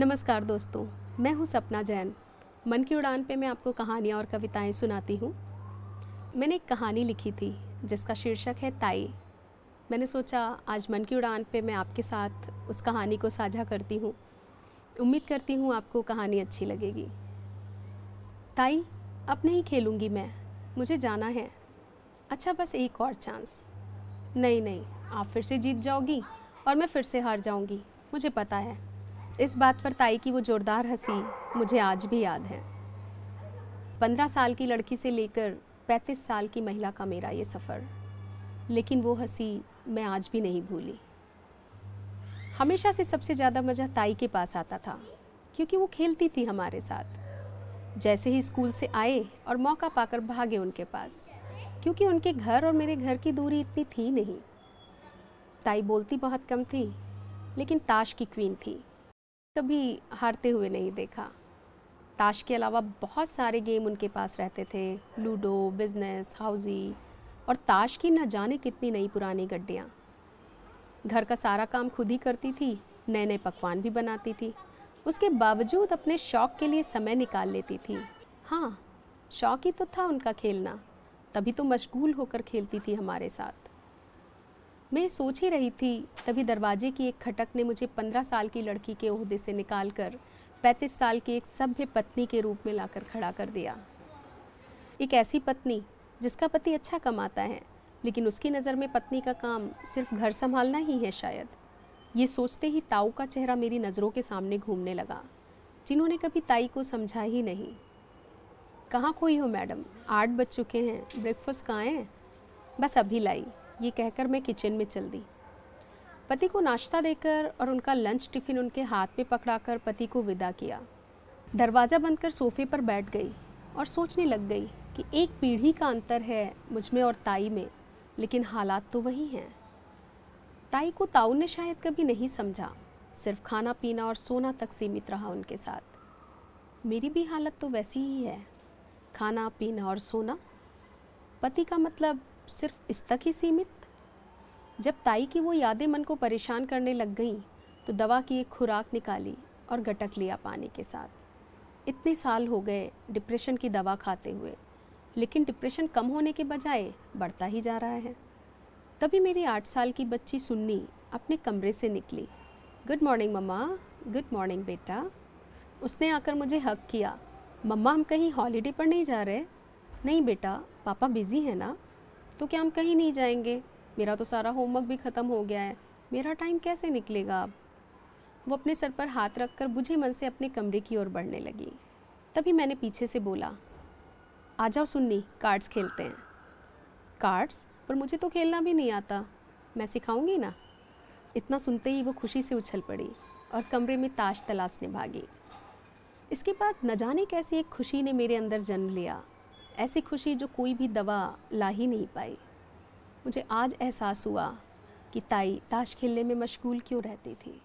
नमस्कार दोस्तों, मैं हूँ सपना जैन। मन की उड़ान पे मैं आपको कहानियाँ और कविताएँ सुनाती हूँ। मैंने एक कहानी लिखी थी, जिसका शीर्षक है ताई। मैंने सोचा, आज मन की उड़ान पे मैं आपके साथ उस कहानी को साझा करती हूँ। उम्मीद करती हूँ आपको कहानी अच्छी लगेगी। ताई, अब नहीं खेलूँगी मैं, मुझे जाना है। अच्छा बस एक और चांस। नहीं नहीं, आप फिर से जीत जाओगी और मैं फिर से हार जाऊँगी, मुझे पता है। इस बात पर ताई की वो जोरदार हँसी मुझे आज भी याद है। पंद्रह साल की लड़की से लेकर पैंतीस साल की महिला का मेरा ये सफ़र, लेकिन वो हँसी मैं आज भी नहीं भूली। हमेशा से सबसे ज़्यादा मज़ा ताई के पास आता था, क्योंकि वो खेलती थी हमारे साथ। जैसे ही स्कूल से आए और मौका पाकर भागे उनके पास, क्योंकि उनके घर और मेरे घर की दूरी इतनी थी नहीं। ताई बोलती बहुत कम थी, लेकिन ताश की क्वीन थी। कभी हारते हुए नहीं देखा। ताश के अलावा बहुत सारे गेम उनके पास रहते थे। लूडो, बिज़नेस, हाउजी और ताश की न जाने कितनी नई पुरानी गड्डियाँ। घर का सारा काम खुद ही करती थी नए नए पकवान भी बनाती थी। उसके बावजूद अपने शौक़ के लिए समय निकाल लेती थी। हाँ शौक़ ही तो था उनका खेलना। तभी तो मशगूल होकर खेलती थी हमारे साथ। मैं सोच ही रही थी, तभी दरवाजे की एक खटक ने मुझे पंद्रह साल की लड़की के ओहदे से निकाल कर पैंतीस साल की एक सभ्य पत्नी के रूप में लाकर खड़ा कर दिया। एक ऐसी पत्नी, जिसका पति अच्छा कमाता है, लेकिन उसकी नज़र में पत्नी का काम सिर्फ़ घर संभालना ही है शायद। ये सोचते ही ताऊ का चेहरा मेरी नज़रों के सामने घूमने लगा, जिन्होंने कभी ताई को समझा ही नहीं। कहाँ खोई हो मैडम? आठ बज चुके हैं, ब्रेकफास्ट कहाँ है? बस अभी लाई। ये कहकर मैं किचन में चल दी। पति को नाश्ता देकर और उनका लंच टिफ़िन उनके हाथ में पकड़ाकर पति को विदा किया। दरवाज़ा बंद कर सोफे पर बैठ गई और सोचने लग गई कि एक पीढ़ी का अंतर है मुझमें और ताई में, लेकिन हालात तो वही हैं। ताई को ताऊ ने शायद कभी नहीं समझा, सिर्फ़ खाना पीना और सोना तक सीमित रहा उनके साथ। मेरी भी हालत तो वैसी ही है, खाना, पीना और सोना। पति का मतलब सिर्फ़ इस तक ही सीमित? जब ताई की वो यादें मन को परेशान करने लग गईं तो दवा की एक खुराक निकाली और गटक लिया पानी के साथ। इतने साल हो गए डिप्रेशन की दवा खाते हुए, लेकिन डिप्रेशन कम होने के बजाय बढ़ता ही जा रहा है। तभी मेरी आठ साल की बच्ची सुन्नी अपने कमरे से निकली। गुड मॉर्निंग मम्मा, गुड मॉर्निंग बेटा। उसने आकर मुझे हक किया, मम्मा, हम कहीं हॉलीडे पर नहीं जा रहे? नहीं बेटा, पापा बिज़ी है ना। तो क्या हम कहीं नहीं जाएँगे? मेरा तो सारा होमवर्क भी ख़त्म हो गया है। मेरा टाइम कैसे निकलेगा अब? वो अपने सर पर हाथ रख कर बुझे मन से अपने कमरे की ओर बढ़ने लगी। तभी मैंने पीछे से बोला, आ जाओ सुन्नी कार्ड्स खेलते हैं। कार्ड्स पर मुझे तो खेलना भी नहीं आता। मैं सिखाऊँगी ना? इतना सुनते ही वो खुशी से उछल पड़ी और कमरे में ताश तलाशने भागी। इसके बाद न जाने कैसी एक खुशी ने मेरे अंदर जन्म लिया। ऐसी खुशी जो कोई भी दवा ला ही नहीं पाई। मुझे आज एहसास हुआ कि ताई ताश खेलने में मशगूल क्यों रहती थी।